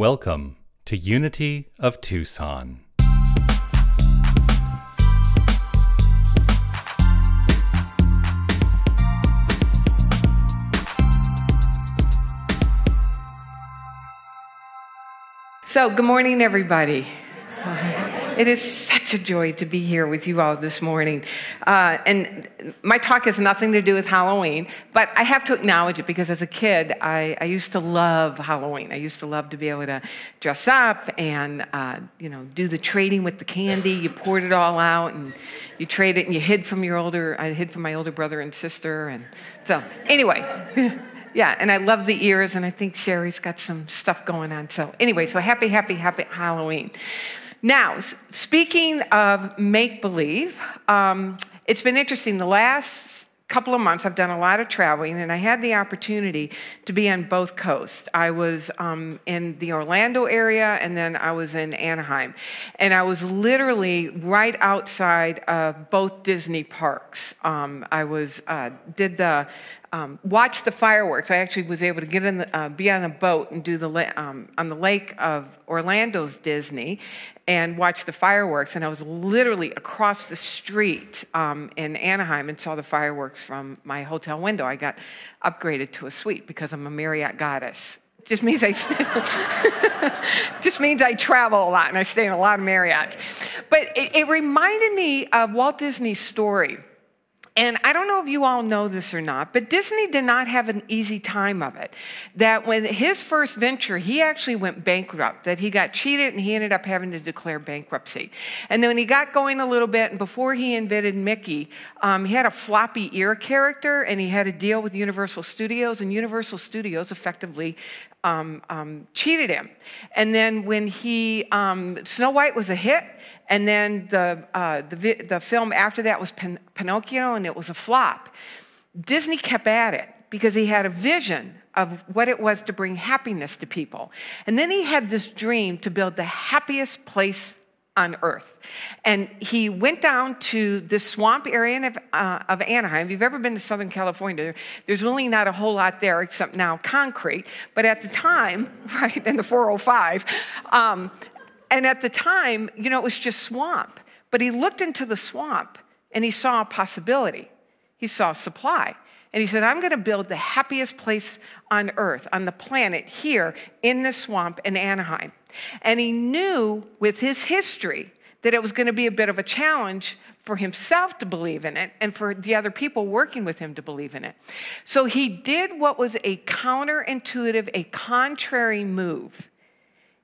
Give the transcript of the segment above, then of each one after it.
Welcome to Unity of Tucson. So, good morning, everybody. It is such a joy to be here with you all this morning. Uh, and my talk has nothing to do with Halloween, but I have to acknowledge it because as a kid, I, I used to love Halloween. I used to love to be able to dress up and, uh, you know, do the trading with the candy. You poured it all out and you trade it and you hid from your older, I hid from my older brother and sister. And so, anyway. Yeah, and I love the ears, and I think Sherry's got some stuff going on. So, anyway, so happy, happy, happy Halloween. Now, speaking of make believe, um, it's been interesting. The last couple of months, I've done a lot of traveling, and I had the opportunity to be on both coasts. I was um, in the Orlando area, and then I was in Anaheim. And I was literally right outside of both Disney parks. Um, I was uh, did the um, watch the fireworks. I actually was able to get in, the, uh, be on a boat and do the um, on the lake of Orlando's Disney, and watch the fireworks. And I was literally across the street um, in Anaheim and saw the fireworks from my hotel window. I got upgraded to a suite because I'm a Marriott goddess. Just means I just means I travel a lot and I stay in a lot of Marriotts. But it, it reminded me of Walt Disney's story and I don't know if you all know this or not, but Disney did not have an easy time of it. That when his first venture, he actually went bankrupt, that he got cheated and he ended up having to declare bankruptcy. And then when he got going a little bit, and before he invented Mickey, um, he had a floppy ear character and he had a deal with Universal Studios, and Universal Studios effectively um, um, cheated him. And then when he, um, Snow White was a hit, and then the, uh, the, the, film after that was Pin- Pinocchio, and it was a flop. Disney kept at it because he had a vision of what it was to bring happiness to people. And then he had this dream to build the happiest place on earth. And he went down to this swamp area of, uh, of Anaheim. If you've ever been to Southern California, there's really not a whole lot there except now concrete. But at the time, right, in the 405, um, and at the time, you know, it was just swamp. But he looked into the swamp and he saw a possibility. He saw supply. And he said, I'm going to build the happiest place on earth, on the planet, here in this swamp in Anaheim. And he knew with his history that it was going to be a bit of a challenge for himself to believe in it and for the other people working with him to believe in it. So he did what was a counterintuitive, a contrary move.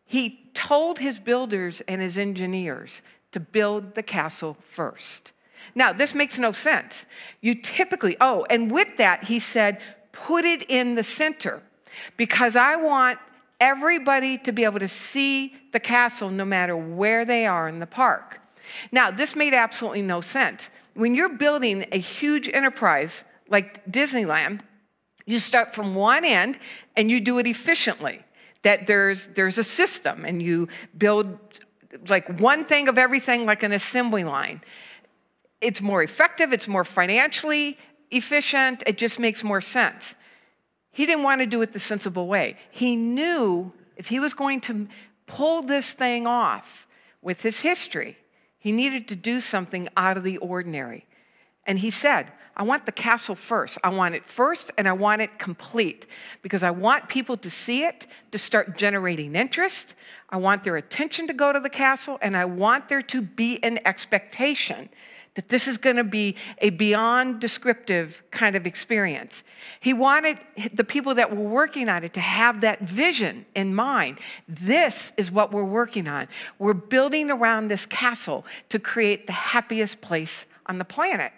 He told his builders and his engineers to build the castle first. Now, this makes no sense. You typically, oh, and with that, he said, put it in the center because I want everybody to be able to see the castle no matter where they are in the park. Now, this made absolutely no sense. When you're building a huge enterprise like Disneyland, you start from one end and you do it efficiently that there's, there's a system and you build like one thing of everything like an assembly line. It's more effective, it's more financially efficient, it just makes more sense. He didn't want to do it the sensible way. He knew if he was going to pull this thing off with his history, he needed to do something out of the ordinary. And he said, I want the castle first. I want it first and I want it complete because I want people to see it, to start generating interest. I want their attention to go to the castle and I want there to be an expectation that this is going to be a beyond descriptive kind of experience. He wanted the people that were working on it to have that vision in mind. This is what we're working on. We're building around this castle to create the happiest place on the planet.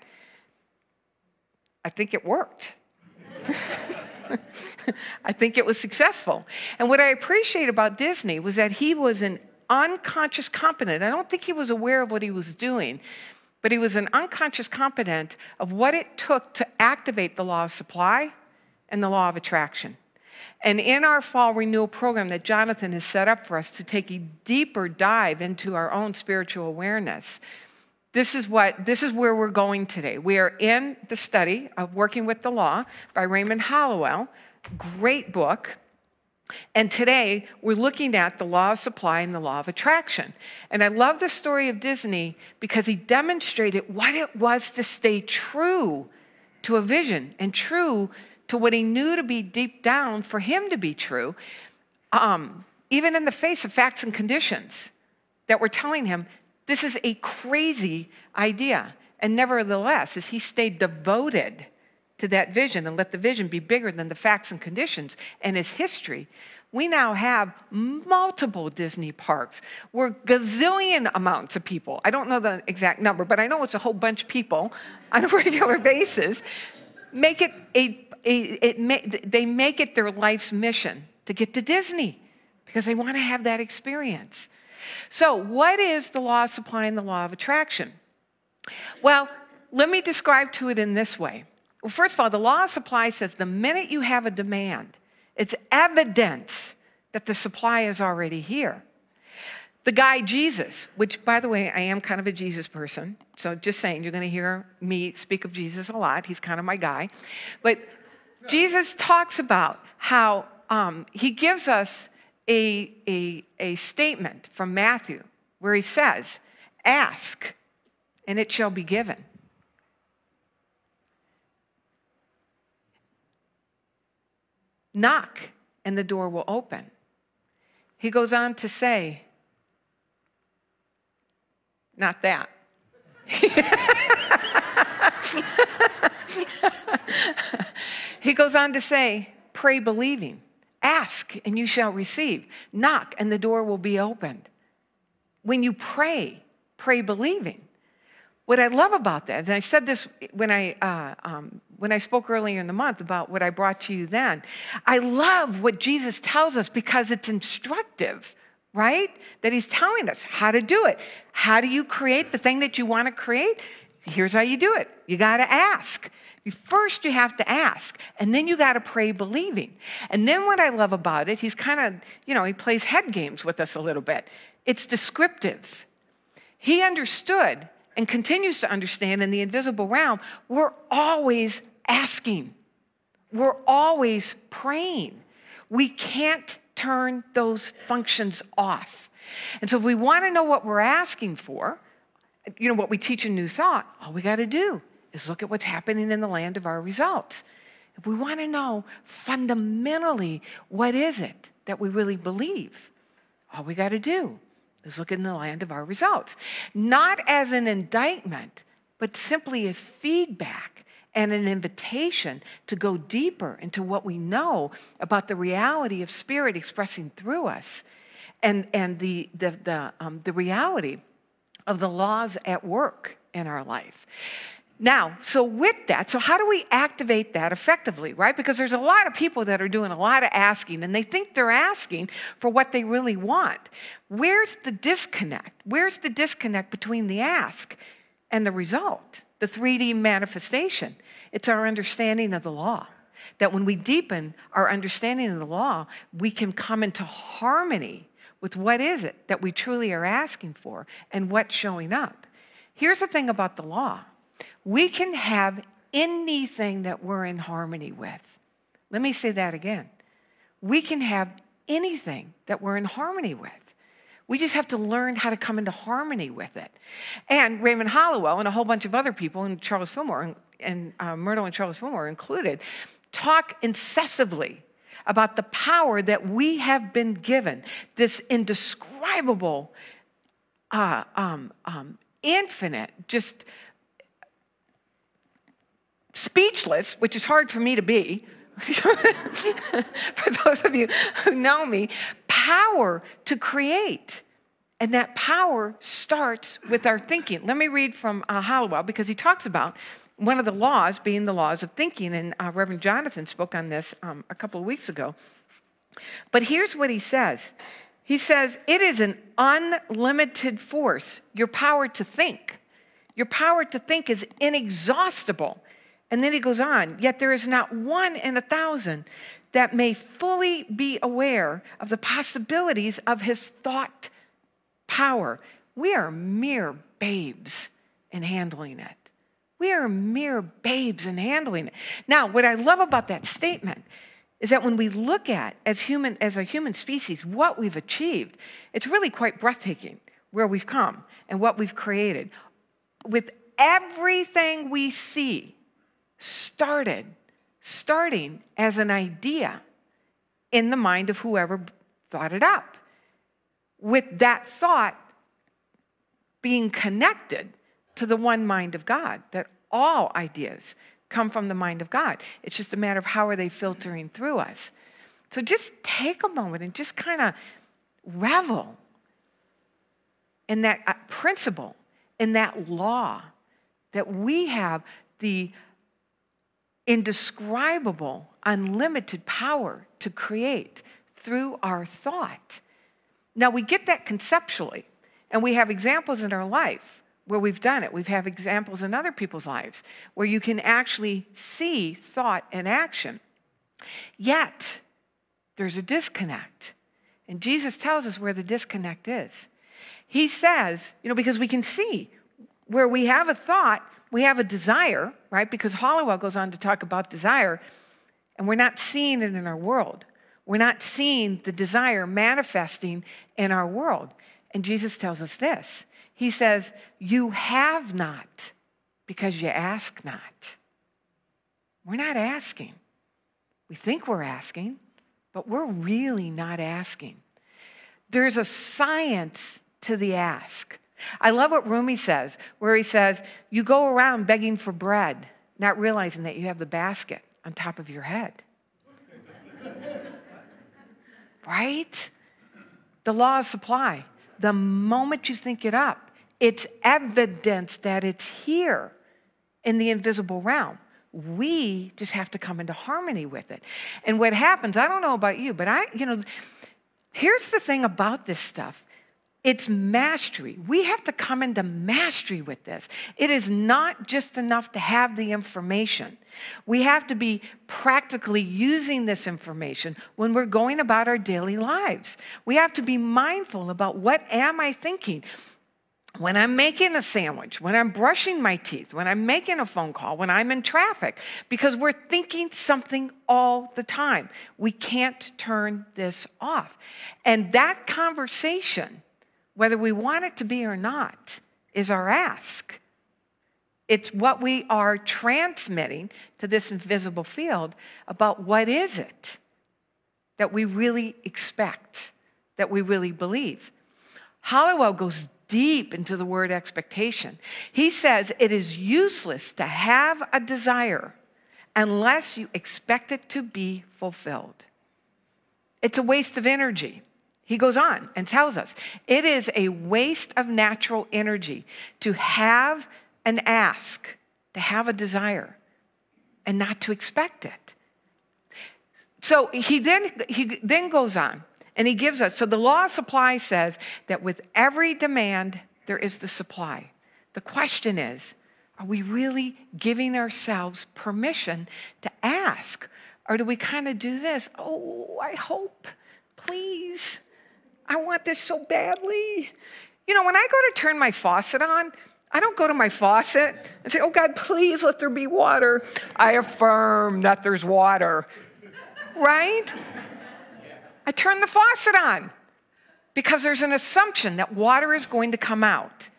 I think it worked. I think it was successful. And what I appreciate about Disney was that he was an unconscious competent. I don't think he was aware of what he was doing, but he was an unconscious competent of what it took to activate the law of supply and the law of attraction. And in our fall renewal program that Jonathan has set up for us to take a deeper dive into our own spiritual awareness, this is what this is where we're going today. We are in the study of Working with the Law by Raymond Holliwell. Great book. And today, we're looking at the law of supply and the law of attraction. And I love the story of Disney because he demonstrated what it was to stay true to a vision and true to what he knew to be deep down for him to be true, um, even in the face of facts and conditions that were telling him this is a crazy idea. And nevertheless, as he stayed devoted to that vision and let the vision be bigger than the facts and conditions and his history, we now have multiple Disney parks where gazillion amounts of people, I don't know the exact number, but I know it's a whole bunch of people on a regular basis, make it a, a it, they make it their life's mission to get to Disney because they want to have that experience. So, what is the law of supply and the law of attraction? Well, let me describe to it in this way. Well, first of all, the law of supply says the minute you have a demand, it's evidence that the supply is already here. The guy Jesus, which by the way, I am kind of a Jesus person. So just saying, you're going to hear me speak of Jesus a lot. He's kind of my guy. But Jesus talks about how um, he gives us a, a, a statement from Matthew where he says, Ask, and it shall be given. Knock, and the door will open. He goes on to say, not that. he goes on to say, pray believing. Ask and you shall receive. Knock and the door will be opened. When you pray, pray believing. What I love about that, and I said this when I, uh, um, when I spoke earlier in the month about what I brought to you then, I love what Jesus tells us because it's instructive, right? That he's telling us how to do it. How do you create the thing that you want to create? Here's how you do it you got to ask. First, you have to ask, and then you got to pray believing. And then, what I love about it, he's kind of, you know, he plays head games with us a little bit. It's descriptive. He understood and continues to understand in the invisible realm, we're always asking, we're always praying. We can't turn those functions off. And so, if we want to know what we're asking for, you know, what we teach in New Thought, all we got to do is look at what's happening in the land of our results. If we want to know fundamentally what is it that we really believe, all we got to do is look in the land of our results. Not as an indictment, but simply as feedback and an invitation to go deeper into what we know about the reality of spirit expressing through us and, and the, the, the, um, the reality of the laws at work in our life. Now, so with that, so how do we activate that effectively, right? Because there's a lot of people that are doing a lot of asking and they think they're asking for what they really want. Where's the disconnect? Where's the disconnect between the ask and the result, the 3D manifestation? It's our understanding of the law. That when we deepen our understanding of the law, we can come into harmony with what is it that we truly are asking for and what's showing up. Here's the thing about the law we can have anything that we're in harmony with. Let me say that again. We can have anything that we're in harmony with. We just have to learn how to come into harmony with it. And Raymond Holliwell and a whole bunch of other people, and Charles Fillmore, and, and uh, Myrtle and Charles Fillmore included, talk incessantly about the power that we have been given, this indescribable, uh, um, um, infinite, just speechless, which is hard for me to be, for those of you who know me, power to create. And that power starts with our thinking. Let me read from uh, because he talks about one of the laws being the laws of thinking. And uh, Reverend Jonathan spoke on this um, a couple of weeks ago. But here's what he says He says, It is an unlimited force, your power to think. Your power to think is inexhaustible. And then he goes on, yet there is not one in a thousand that may fully be aware of the possibilities of his thought power. We are mere babes in handling it. We are mere babes in handling it. Now, what I love about that statement is that when we look at as human as a human species what we've achieved, it's really quite breathtaking where we've come and what we've created. With everything we see started starting as an idea in the mind of whoever thought it up. With that thought being connected to the one mind of God, that all ideas come from the mind of God. It's just a matter of how are they filtering through us. So just take a moment and just kind of revel in that uh, principle, in that law, that we have the indescribable, unlimited power to create through our thought. Now, we get that conceptually, and we have examples in our life where we've done it. We've have examples in other people's lives where you can actually see thought and action. Yet, there's a disconnect. And Jesus tells us where the disconnect is. He says, you know, because we can see where we have a thought, we have a desire, right? Because Holliwell goes on to talk about desire, and we're not seeing it in our world. We're not seeing the desire manifesting in our world. And Jesus tells us this He says, You have not because you ask not. We're not asking. We think we're asking, but we're really not asking. There's a science to the ask. I love what Rumi says, where he says, You go around begging for bread, not realizing that you have the basket on top of your head. right? The law of supply. The moment you think it up, it's evidence that it's here in the invisible realm. We just have to come into harmony with it. And what happens, I don't know about you, but I, you know, here's the thing about this stuff it's mastery. We have to come into mastery with this. It is not just enough to have the information. We have to be practically using this information when we're going about our daily lives. We have to be mindful about what am I thinking? When I'm making a sandwich, when I'm brushing my teeth, when I'm making a phone call, when I'm in traffic, because we're thinking something all the time. We can't turn this off. And that conversation whether we want it to be or not, is our ask. It's what we are transmitting to this invisible field about what is it that we really expect, that we really believe. Holliwell goes deep into the word expectation. He says it is useless to have a desire unless you expect it to be fulfilled. It's a waste of energy. He goes on and tells us it is a waste of natural energy to have an ask, to have a desire, and not to expect it. So he then, he then goes on and he gives us so the law of supply says that with every demand, there is the supply. The question is, are we really giving ourselves permission to ask? Or do we kind of do this? Oh, I hope, please. I want this so badly. You know, when I go to turn my faucet on, I don't go to my faucet and say, Oh God, please let there be water. I affirm that there's water. Right? I turn the faucet on because there's an assumption that water is going to come out.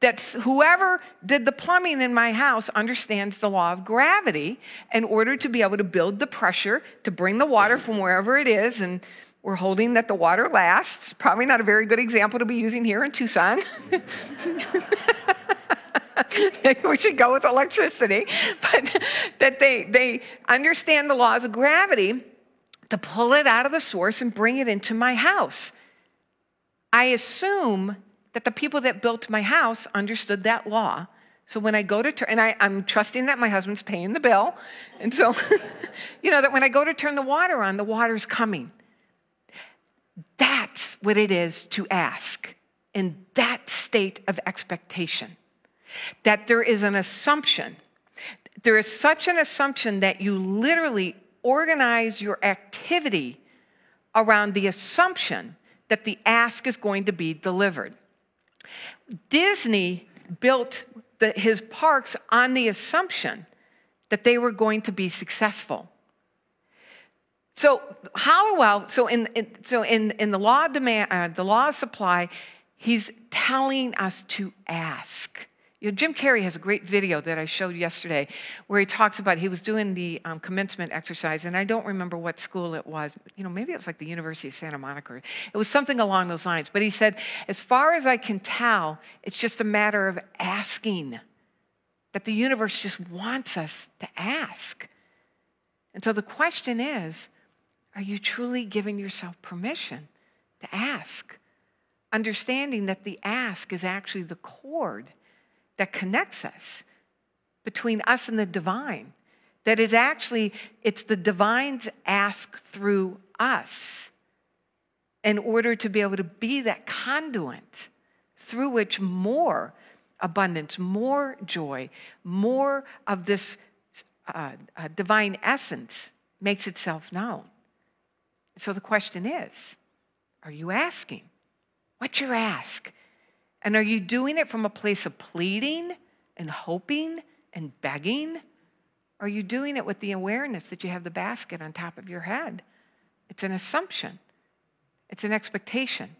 That whoever did the plumbing in my house understands the law of gravity in order to be able to build the pressure to bring the water from wherever it is and we're holding that the water lasts. Probably not a very good example to be using here in Tucson. We should go with electricity. But that they, they understand the laws of gravity to pull it out of the source and bring it into my house. I assume that the people that built my house understood that law. So when I go to turn, and I, I'm trusting that my husband's paying the bill. And so, you know, that when I go to turn the water on, the water's coming. That's what it is to ask in that state of expectation. That there is an assumption. There is such an assumption that you literally organize your activity around the assumption that the ask is going to be delivered. Disney built the, his parks on the assumption that they were going to be successful. So Holliwell, so in, in, so in, in the law of demand, uh, the law of supply, he's telling us to ask. You know, Jim Carrey has a great video that I showed yesterday where he talks about he was doing the um, commencement exercise, and I don't remember what school it was. You know, maybe it was like the University of Santa Monica. It was something along those lines. But he said, as far as I can tell, it's just a matter of asking. That the universe just wants us to ask. And so the question is are you truly giving yourself permission to ask? Understanding that the ask is actually the cord that connects us between us and the divine. That is actually, it's the divine's ask through us in order to be able to be that conduit through which more abundance, more joy, more of this uh, uh, divine essence makes itself known. So the question is are you asking? What's your ask? And are you doing it from a place of pleading and hoping and begging? Are you doing it with the awareness that you have the basket on top of your head? It's an assumption, it's an expectation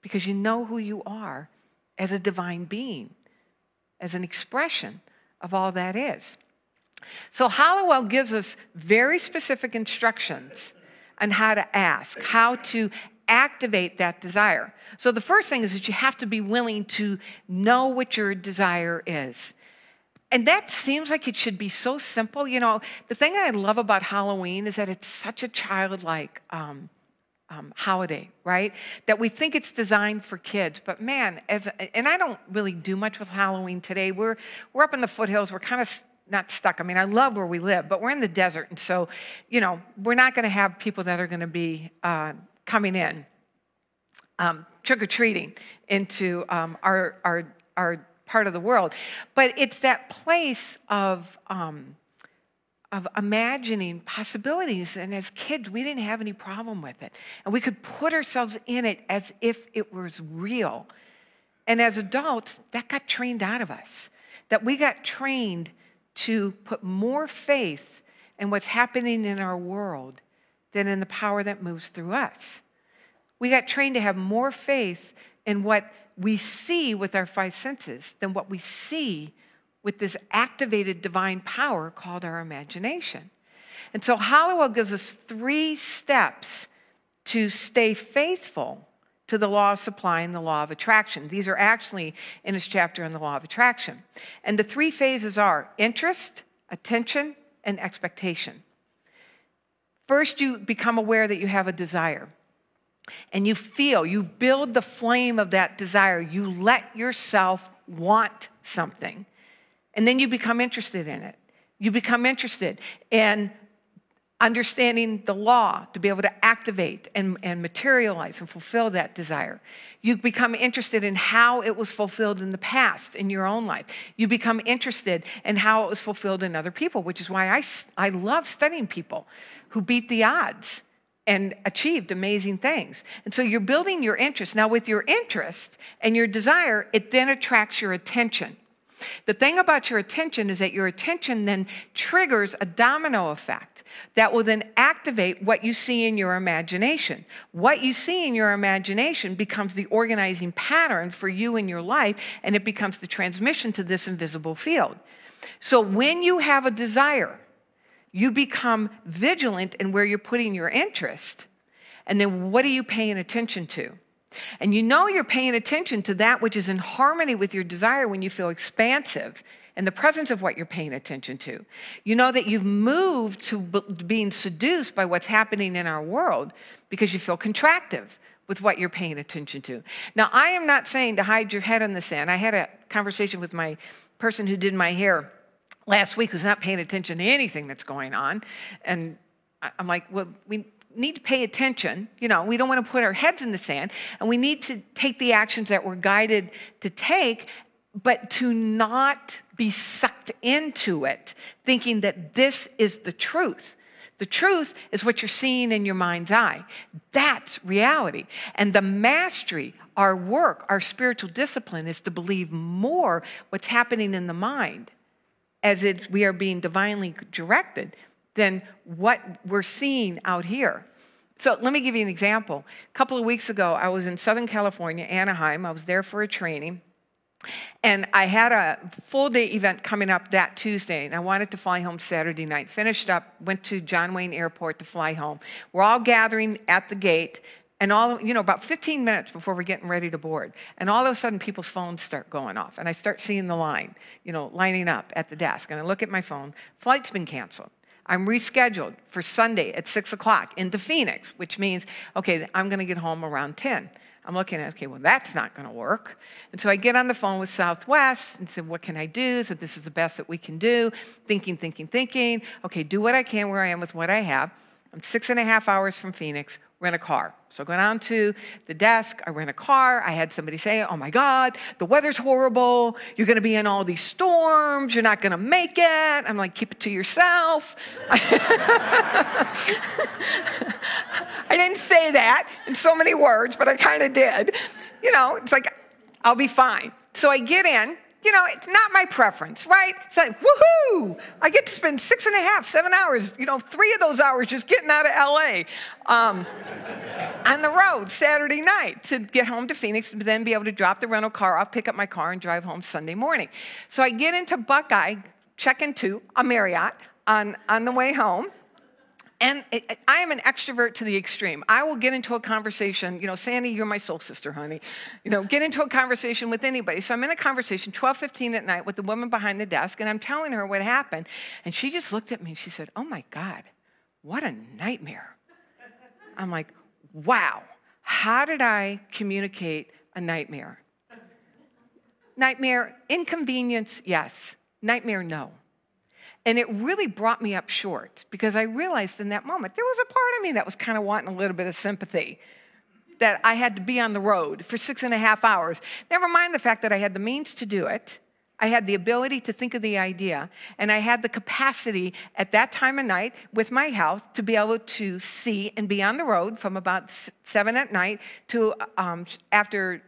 because you know who you are as a divine being, as an expression of all that is. So, Holliwell gives us very specific instructions on how to ask, how to activate that desire. So the first thing is that you have to be willing to know what your desire is. And that seems like it should be so simple. You know, the thing I love about Halloween is that it's such a childlike um, um, holiday, right? That we think it's designed for kids. But man, as and I don't really do much with Halloween today. We're we're up in the foothills. We're kind of not stuck. I mean, I love where we live, but we're in the desert, and so you know, we're not going to have people that are going to be uh, coming in, um, trick or treating into um, our, our, our part of the world. But it's that place of, um, of imagining possibilities. And as kids, we didn't have any problem with it. And we could put ourselves in it as if it was real. And as adults, that got trained out of us. That we got trained to put more faith in what's happening in our world than in the power that moves through us. We got trained to have more faith in what we see with our five senses than what we see with this activated divine power called our imagination. And so Holliwell gives us three steps to stay faithful to the law of supply and the law of attraction. These are actually in his chapter on the law of attraction. And the three phases are interest, attention, and expectation. First, you become aware that you have a desire. And you feel, you build the flame of that desire. You let yourself want something. And then you become interested in it. You become interested in understanding the law to be able to activate and, and materialize and fulfill that desire. You become interested in how it was fulfilled in the past in your own life. You become interested in how it was fulfilled in other people, which is why I, I love studying people who beat the odds and achieved amazing things. And so you're building your interest. Now, with your interest and your desire, it then attracts your attention. The thing about your attention is that your attention then triggers a domino effect that will then activate what you see in your imagination. What you see in your imagination becomes the organizing pattern for you in your life, and it becomes the transmission to this invisible field. So when you have a desire, you become vigilant in where you're putting your interest. And then what are you paying attention to? And you know you're paying attention to that which is in harmony with your desire when you feel expansive in the presence of what you're paying attention to. You know that you've moved to being seduced by what's happening in our world because you feel contractive with what you're paying attention to. Now, I am not saying to hide your head in the sand. I had a conversation with my person who did my hair last week who's not paying attention to anything that's going on. And I'm like, well, we need to pay attention. You know, we don't want to put our heads in the sand, and we need to take the actions that we're guided to take, but to not be sucked into it, thinking that this is the truth. The truth is what you're seeing in your mind's eye. That's reality. And the mastery, our work, our spiritual discipline is to believe more what's happening in the mind as it, we are being divinely directed than what we're seeing out here. So let me give you an example. A couple of weeks ago, I was in Southern California, Anaheim. I was there for a training. And I had a full day event coming up that Tuesday, and I wanted to fly home Saturday night. Finished up, went to John Wayne Airport to fly home. We're all gathering at the gate, and all, you know, about 15 minutes before we're getting ready to board. And all of a sudden, people's phones start going off, and I start seeing the line, you know, lining up at the desk. And I look at my phone, flight's been canceled. I'm rescheduled for Sunday at 6 o'clock into Phoenix, which means, okay, I'm going to get home around 10. I'm looking at, okay, well, that's not going to work. And so I get on the phone with Southwest and said, what can I do? So this is the best that we can do. Thinking, thinking, thinking. Okay, do what I can where I am with what I have. I'm six and a half hours from Phoenix rent a car. So I go down to the desk, I rent a car. I had somebody say, Oh my God, the weather's horrible. You're going to be in all these storms. You're not going to make it. I'm like, Keep it to yourself. I didn't say that in so many words, but I kind of did. You know, it's like, I'll be fine. So I get in, you know, it's not my preference, right? It's like, woohoo! I get to spend six and a half, seven hours, you know, three of those hours just getting out of LA um, on the road Saturday night to get home to Phoenix, and then be able to drop the rental car off, pick up my car, and drive home Sunday morning. So I get into Buckeye, check into a Marriott on, on the way home. And I am an extrovert to the extreme. I will get into a conversation, you know, Sandy, you're my soul sister, honey. You know, get into a conversation with anybody. So I'm in a conversation, 12:15 at night, with the woman behind the desk, and I'm telling her what happened. And she just looked at me and she said, Oh my God, what a nightmare. I'm like, wow, how did I communicate a nightmare? Nightmare, inconvenience, yes. Nightmare, no. And it really brought me up short because I realized in that moment there was a part of me that was kind of wanting a little bit of sympathy. That I had to be on the road for six and a half hours. Never mind the fact that I had the means to do it. I had the ability to think of the idea, and I had the capacity at that time of night with my health to be able to see and be on the road from about seven at night to um, after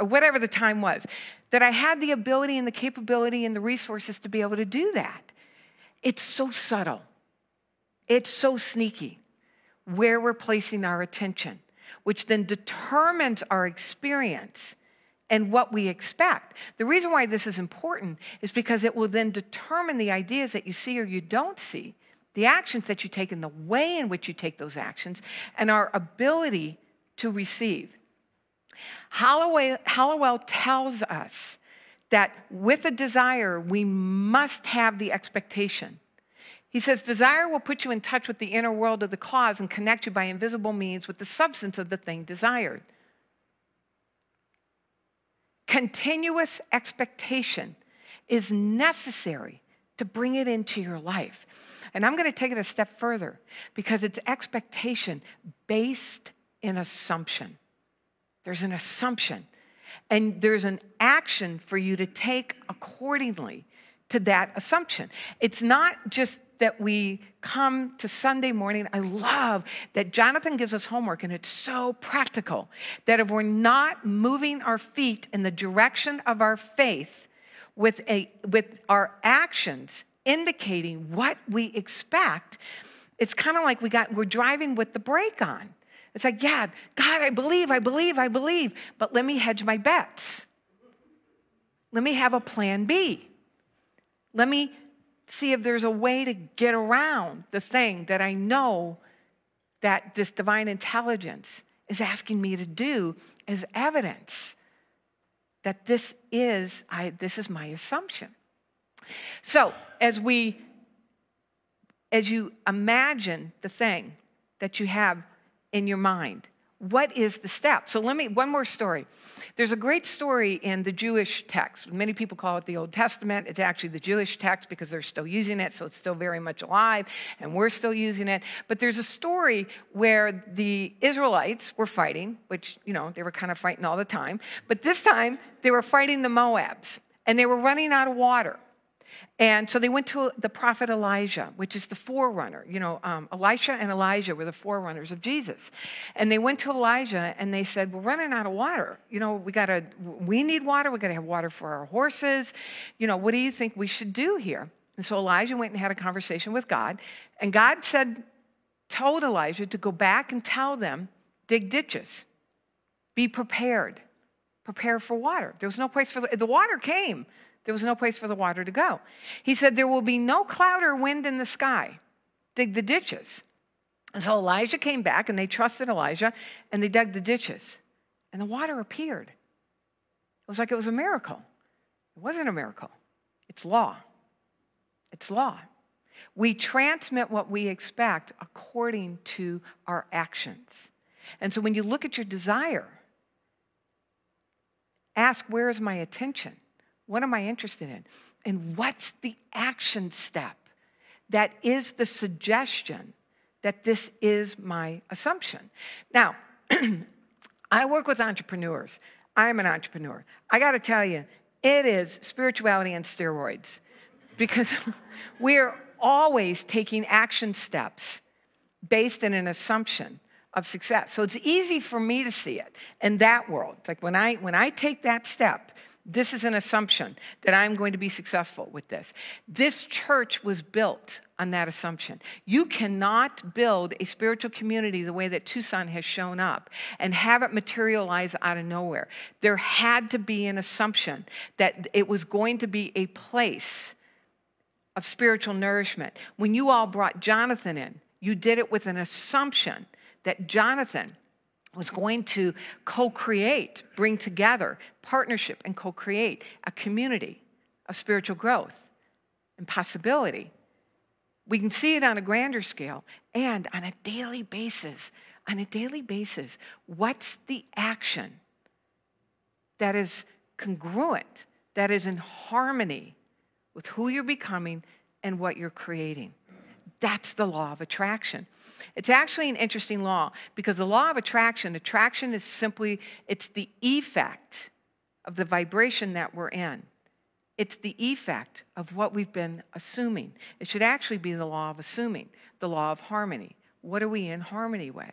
whatever the time was. That I had the ability and the capability and the resources to be able to do that. It's so subtle, it's so sneaky where we're placing our attention, which then determines our experience and what we expect. The reason why this is important is because it will then determine the ideas that you see or you don't see, the actions that you take, and the way in which you take those actions, and our ability to receive. Holliwell, Holliwell tells us that with a desire, we must have the expectation. He says, Desire will put you in touch with the inner world of the cause and connect you by invisible means with the substance of the thing desired. Continuous expectation is necessary to bring it into your life. And I'm going to take it a step further because it's expectation based in assumption. There's an assumption and there's an action for you to take accordingly to that assumption. It's not just that we come to Sunday morning. I love that Jonathan gives us homework, and it's so practical that if we're not moving our feet in the direction of our faith with, a, with our actions indicating what we expect, it's kind of like we got, we're driving with the brake on. It's like, yeah, God, I believe, I believe, I believe, but let me hedge my bets. Let me have a plan B. Let me see if there's a way to get around the thing that I know that this divine intelligence is asking me to do as evidence that this is I, this is my assumption. So as we as you imagine the thing that you have in your mind. What is the step? So let me, one more story. There's a great story in the Jewish text. Many people call it the Old Testament. It's actually the Jewish text because they're still using it, so it's still very much alive, and we're still using it. But there's a story where the Israelites were fighting, which, you know, they were kind of fighting all the time. But this time, they were fighting the Moabs, and they were running out of water. And so they went to the prophet Elijah, which is the forerunner. You know, um, Elisha and Elijah were the forerunners of Jesus. And they went to Elijah and they said, We're running out of water. You know, we gotta, we need water. We gotta have water for our horses. You know, what do you think we should do here? And so Elijah went and had a conversation with God. And God said, told Elijah to go back and tell them, dig ditches, be prepared, prepare for water. There was no place for the, the water came. There was no place for the water to go. He said, There will be no cloud or wind in the sky. Dig the ditches. And so Elijah came back and they trusted Elijah and they dug the ditches. And the water appeared. It was like it was a miracle. It wasn't a miracle, it's law. It's law. We transmit what we expect according to our actions. And so when you look at your desire, ask, Where is my attention? What am I interested in? And what's the action step that is the suggestion that this is my assumption? Now, I work with entrepreneurs. I'm an entrepreneur. I got to tell you, it is spirituality and steroids because we're always taking action steps based in an assumption of success. So it's easy for me to see it in that world. It's like when I when I take that step, this is an assumption that I'm going to be successful with this. This church was built on that assumption. You cannot build a spiritual community the way that Tucson has shown up and have it materialize out of nowhere. There had to be an assumption that it was going to be a place of spiritual nourishment. When you all brought Jonathan in, you did it with an assumption that Jonathan was going to co create, bring together partnership and co create a community of spiritual growth and possibility. We can see it on a grander scale and on a daily basis. On a daily basis, what's the action that is congruent, that is in harmony with who you're becoming and what you're creating? That's the law of attraction. It's actually an interesting law because the law of attraction, attraction is simply it's the effect of the vibration that we're in. It's the effect of what we've been assuming. It should actually be the law of assuming, the law of harmony. What are we in harmony with?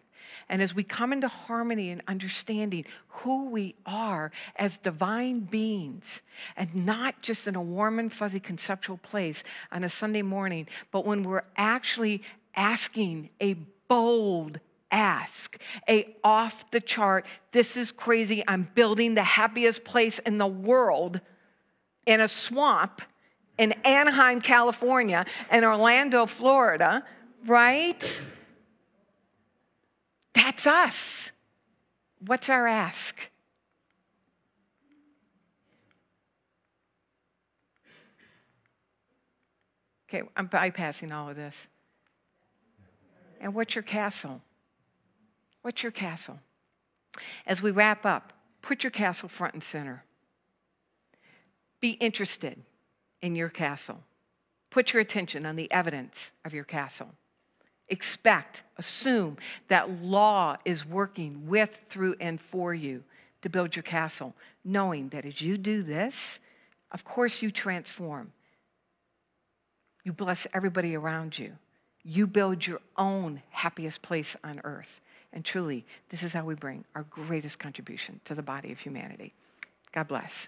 And as we come into harmony and understanding who we are as divine beings, and not just in a warm and fuzzy conceptual place on a Sunday morning, but when we're actually asking a bold ask, a off the chart, this is crazy, I'm building the happiest place in the world in a swamp in Anaheim, California, and Orlando, Florida, right? That's us. What's our ask? Okay, I'm bypassing all of this. And what's your castle? What's your castle? As we wrap up, put your castle front and center. Be interested in your castle. Put your attention on the evidence of your castle. Expect, assume that law is working with, through, and for you to build your castle, knowing that as you do this, of course you transform. You bless everybody around you. You build your own happiest place on earth. And truly, this is how we bring our greatest contribution to the body of humanity. God bless.